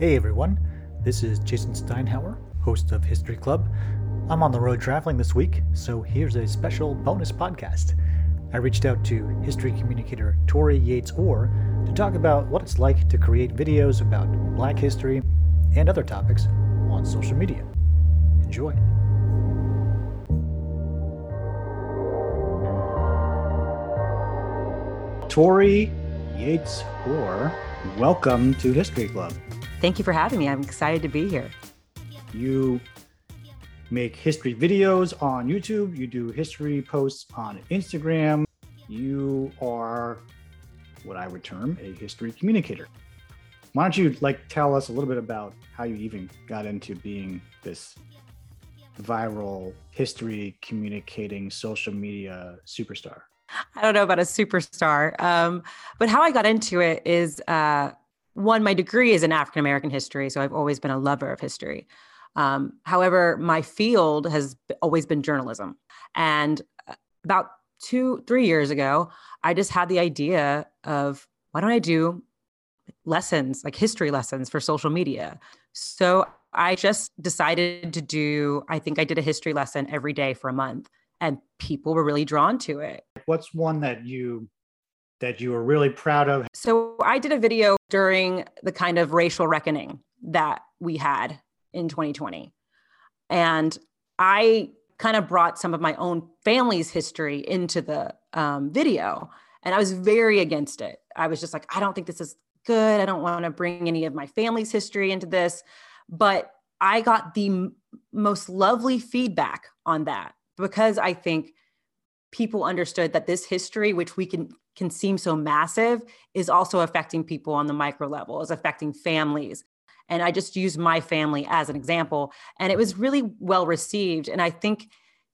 Hey everyone, this is Jason Steinhauer, host of History Club. I'm on the road traveling this week, so here's a special bonus podcast. I reached out to history communicator Torri Yates Orr to talk about what it's like to create videos about black history and other topics on social media. Enjoy. Torri Yates Orr, welcome to History Club. Thank you for having me. I'm excited to be here. You make history videos on YouTube, you do history posts on Instagram. You are what I would term a history communicator. Why don't you like tell us a little bit about how you even got into being this viral history communicating social media superstar? I don't know about a superstar, um, but how I got into it is uh, one, my degree is in African American history, so I've always been a lover of history. Um, however, my field has always been journalism. And uh, about two, three years ago, I just had the idea of why don't I do lessons, like history lessons for social media? So I just decided to do, I think I did a history lesson every day for a month, and people were really drawn to it. What's one that you that you were really proud of? So I did a video during the kind of racial reckoning that we had in 2020. And I kind of brought some of my own family's history into the um, video. And I was very against it. I was just like, I don't think this is good. I don't want to bring any of my family's history into this. But I got the m- most lovely feedback on that because I think people understood that this history, which we can can seem so massive, is also affecting people on the micro level, is affecting families. And I just used my family as an example. And it was really well received. And I think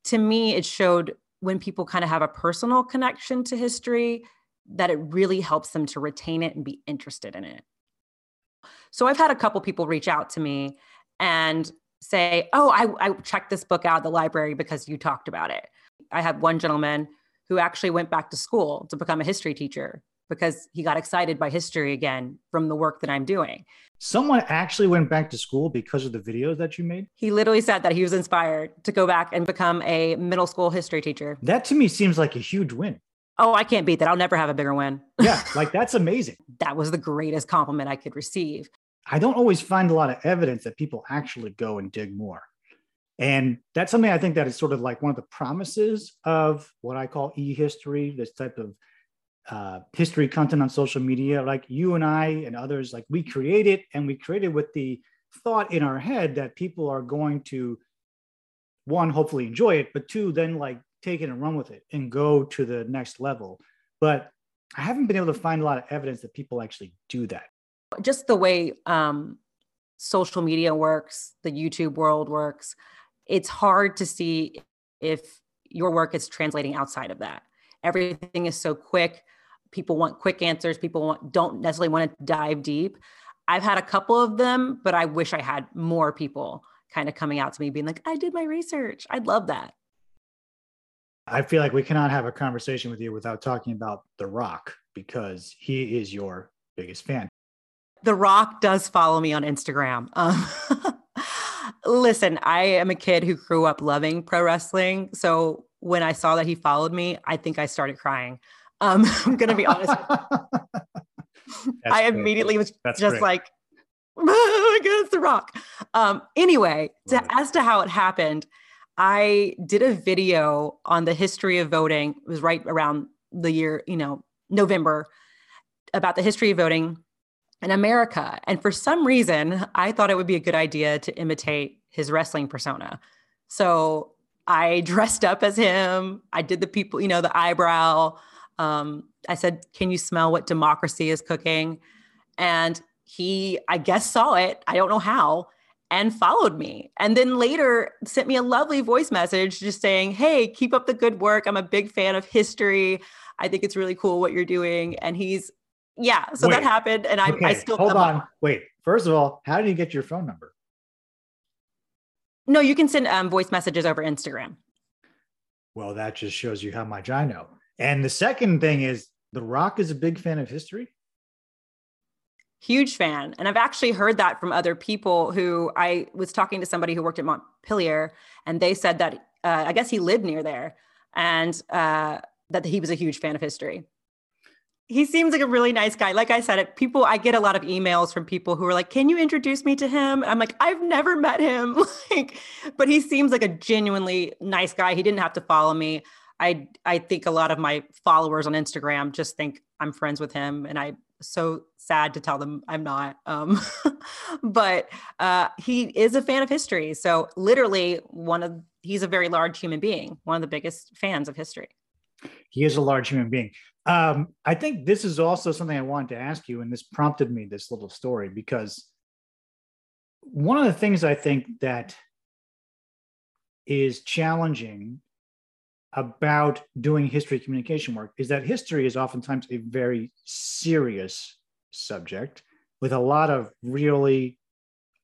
to me, it showed when people kind of have a personal connection to history that it really helps them to retain it and be interested in it. So I've had a couple people reach out to me and say, Oh, I, I checked this book out at the library because you talked about it. I had one gentleman who actually went back to school to become a history teacher because he got excited by history again from the work that I'm doing. Someone actually went back to school because of the videos that you made? He literally said that he was inspired to go back and become a middle school history teacher. That to me seems like a huge win. Oh, I can't beat that. I'll never have a bigger win. yeah, like that's amazing. that was the greatest compliment I could receive. I don't always find a lot of evidence that people actually go and dig more. And that's something I think that is sort of like one of the promises of what I call e history, this type of uh, history content on social media. Like you and I and others, like we create it and we create it with the thought in our head that people are going to, one, hopefully enjoy it, but two, then like take it and run with it and go to the next level. But I haven't been able to find a lot of evidence that people actually do that. Just the way um, social media works, the YouTube world works it's hard to see if your work is translating outside of that. Everything is so quick. People want quick answers. People want, don't necessarily want to dive deep. I've had a couple of them, but I wish I had more people kind of coming out to me being like, I did my research. I'd love that. I feel like we cannot have a conversation with you without talking about The Rock because he is your biggest fan. The Rock does follow me on Instagram. Um, Listen, I am a kid who grew up loving pro wrestling. So when I saw that he followed me, I think I started crying. Um, I'm going to be honest. I immediately was That's just great. like, oh my God, it's The Rock. Um, anyway, to, as to how it happened, I did a video on the history of voting. It was right around the year, you know, November, about the history of voting in America. And for some reason, I thought it would be a good idea to imitate his wrestling persona. So I dressed up as him. I did the people, you know, the eyebrow. Um, I said, Can you smell what democracy is cooking? And he, I guess, saw it. I don't know how and followed me. And then later sent me a lovely voice message just saying, Hey, keep up the good work. I'm a big fan of history. I think it's really cool what you're doing. And he's yeah, so Wait. that happened, and I, okay. I still hold on. Wait, first of all, how did you get your phone number? No, you can send um, voice messages over Instagram. Well, that just shows you how much I know. And the second thing is, The Rock is a big fan of history. huge fan. And I've actually heard that from other people who I was talking to somebody who worked at Montpelier, and they said that uh, I guess he lived near there and uh, that he was a huge fan of history. He seems like a really nice guy. Like I said, people, I get a lot of emails from people who are like, "Can you introduce me to him?" I'm like, "I've never met him," like, but he seems like a genuinely nice guy. He didn't have to follow me. I I think a lot of my followers on Instagram just think I'm friends with him, and I'm so sad to tell them I'm not. Um, but uh, he is a fan of history. So literally, one of he's a very large human being, one of the biggest fans of history. He is a large human being. Um, I think this is also something I wanted to ask you, and this prompted me this little story because one of the things I think that is challenging about doing history communication work is that history is oftentimes a very serious subject with a lot of really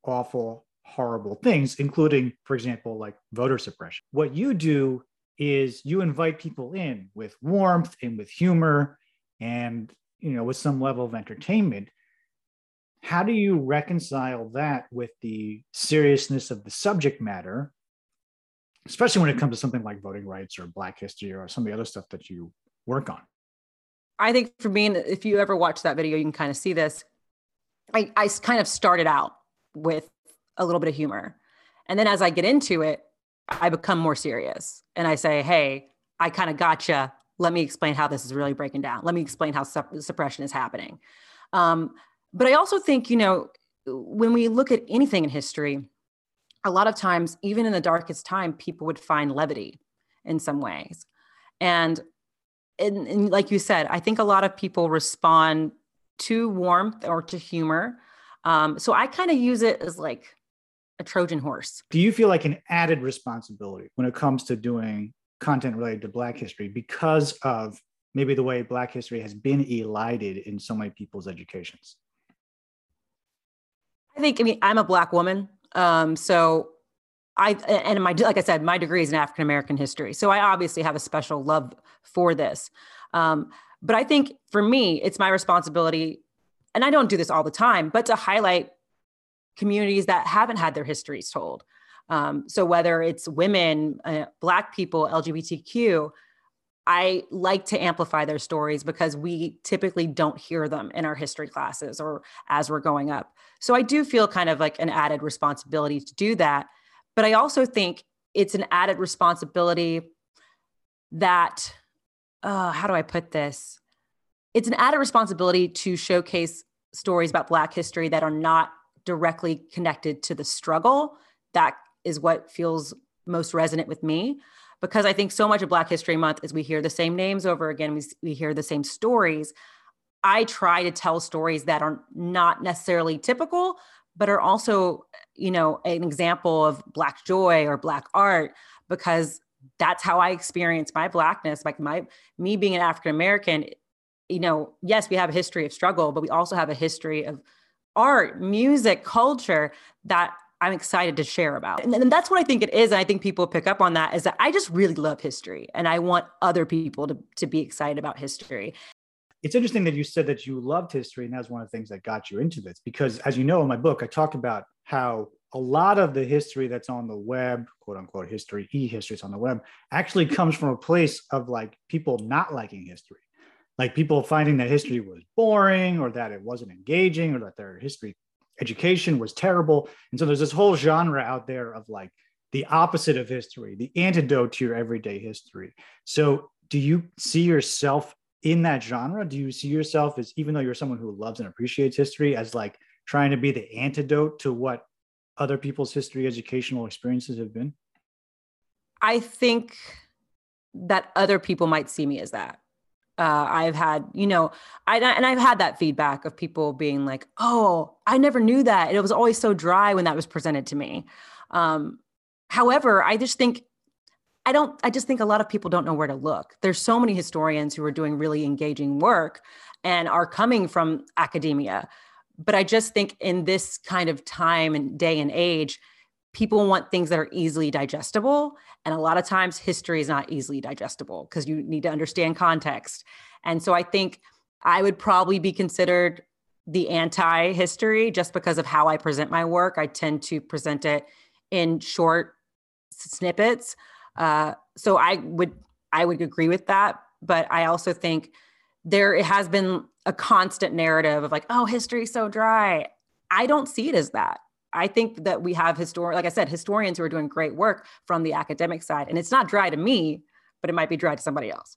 awful, horrible things, including, for example, like voter suppression. What you do is you invite people in with warmth and with humor and you know with some level of entertainment how do you reconcile that with the seriousness of the subject matter especially when it comes to something like voting rights or Black history or some of the other stuff that you work on. I think for me, if you ever watch that video, you can kind of see this. I, I kind of started out with a little bit of humor. And then as I get into it, I become more serious and I say, hey, I kind of gotcha. Let me explain how this is really breaking down. Let me explain how suppression is happening. Um, but I also think, you know, when we look at anything in history, a lot of times, even in the darkest time, people would find levity in some ways. And, and, and like you said, I think a lot of people respond to warmth or to humor. Um, so I kind of use it as like a Trojan horse. Do you feel like an added responsibility when it comes to doing content related to Black history because of maybe the way Black history has been elided in so many people's educations? I think, I mean, I'm a Black woman. Um, so I and my like I said, my degree is in African American history, so I obviously have a special love for this. Um, but I think for me, it's my responsibility, and I don't do this all the time, but to highlight communities that haven't had their histories told. Um, so whether it's women, uh, Black people, LGBTQ, I like to amplify their stories because we typically don't hear them in our history classes or as we're going up. So I do feel kind of like an added responsibility to do that. But I also think it's an added responsibility that, uh, how do I put this? It's an added responsibility to showcase stories about Black history that are not directly connected to the struggle. That is what feels most resonant with me because I think so much of Black History Month is we hear the same names over again, we, we hear the same stories. I try to tell stories that are not necessarily typical, but are also, you know, an example of Black joy or Black art, because that's how I experience my Blackness. Like my, me being an African American, you know, yes, we have a history of struggle, but we also have a history of art, music, culture that I'm excited to share about. And, and, that's what I think it is. And I think people pick up on that is that I just really love history and I want other people to, to be excited about history. It's interesting that you said that you loved history, and that's one of the things that got you into this. Because as you know, in my book, I talk about how a lot of the history that's on the web, quote unquote history, e histories on the web, actually comes from a place of like people not liking history. Like people finding that history was boring or that it wasn't engaging or that their history education was terrible. And so there's this whole genre out there of like the opposite of history, the antidote to your everyday history. So do you see yourself in that genre? Do you see yourself as, even though you're someone who loves and appreciates history, as like trying to be the antidote to what other people's history educational experiences have been? I think that other people might see me as that uh, I've had, you know, I and I've had that feedback of people being like, "Oh, I never knew that. It was always so dry when that was presented to me." Um, however, I just think I don't. I just think a lot of people don't know where to look. There's so many historians who are doing really engaging work and are coming from academia, but I just think in this kind of time and day and age, people want things that are easily digestible and a lot of times history is not easily digestible because you need to understand context and so i think i would probably be considered the anti history just because of how I present my work. I tend to present it in short snippets. Uh, so I would I would agree with that, but I also think there has been a constant narrative of like, oh, history's so dry. I don't see it as that. I think that we have historian, like I said, historians who are doing great work from the academic side, and it's not dry to me, but it might be dry to somebody else.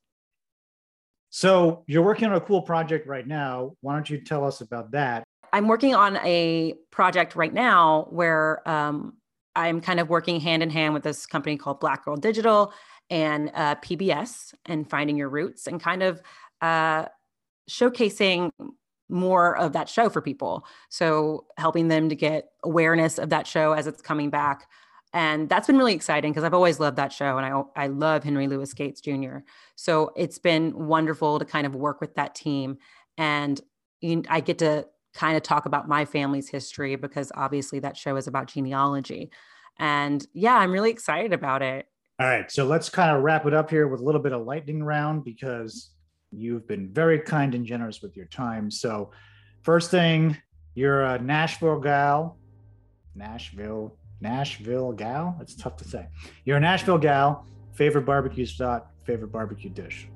So you're working on a cool project right now. Why don't you tell us about that? I'm working on a project right now where um, I'm kind of working hand in hand with this company called Black Girl Digital and uh, PBS and finding your roots and kind of uh, showcasing more of that show for people. So helping them to get awareness of that show as it's coming back. And that's been really exciting because I've always loved that show and I, I love Henry Louis Gates Jr. So it's been wonderful to kind of work with that team. And I get to kind of talk about my family's history because obviously that show is about genealogy. And yeah, I'm really excited about it. All right. So let's kind of wrap it up here with a little bit of lightning round because you've been very kind and generous with your time. So, first thing, you're a Nashville gal. Nashville Nashville gal. It's tough to say. You're a Nashville gal. Favorite barbecue spot, favorite barbecue dish.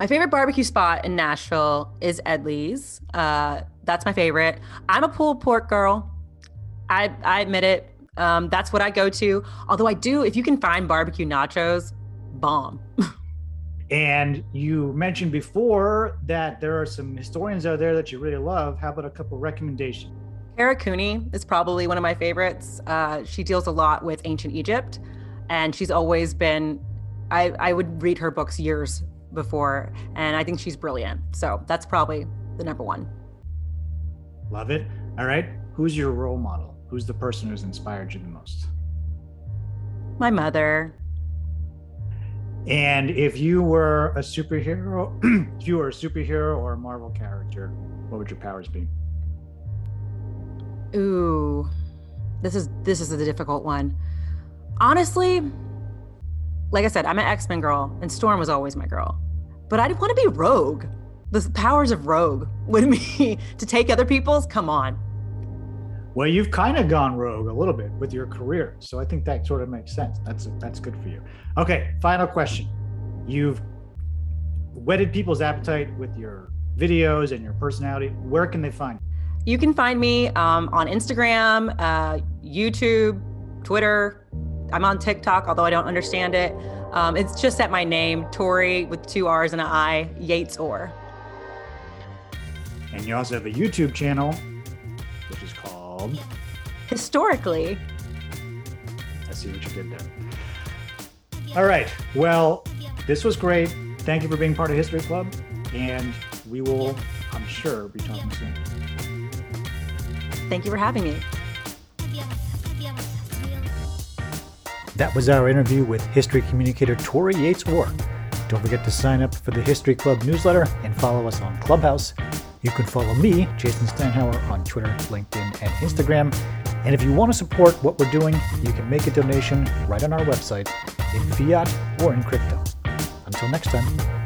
My favorite barbecue spot in Nashville is Edley's. Uh, that's my favorite. I'm a pulled pork girl. I, I admit it. Um, that's what I go to. Although I do, if you can find barbecue nachos, bomb. and you mentioned before that there are some historians out there that you really love. How about a couple recommendations? Kara Cooney is probably one of my favorites. Uh, she deals a lot with ancient Egypt, and she's always been. I, I would read her books years before, and I think she's brilliant. So that's probably the number one. Love it. All right. Who's your role model? Who's the person who's inspired you the most? My mother. And if you were a superhero, if you were a superhero or a Marvel character, what would your powers be? Ooh, this is this is a difficult one. Honestly, like I said, I'm an X Men girl, and Storm was always my girl. But I'd want to be Rogue. The powers of Rogue would me to take other people's. Come on. Well, you've kind of gone rogue a little bit with your career, so I think that sort of makes sense. That's that's good for you. Okay, final question. You've whetted people's appetite with your videos and your personality. Where can they find you? You can find me um, on Instagram, uh, YouTube, Twitter. I'm on TikTok, although I don't understand it. Um, it's just at my name, Torri, with two R's and an I, Yates Orr. And you also have a YouTube channel, which is called Historically. I see what you did there. All right. Well, this was great. Thank you for being part of History Club. And we will, I'm sure, be talking soon. Thank you for having me. That was our interview with history communicator Torri Yates Orr. Don't forget to sign up for the History Club newsletter and follow us on Clubhouse. You can follow me, Jason Steinhauer, on Twitter, LinkedIn, and Instagram. And if you want to support what we're doing, you can make a donation right on our website in fiat or in crypto. Until next time.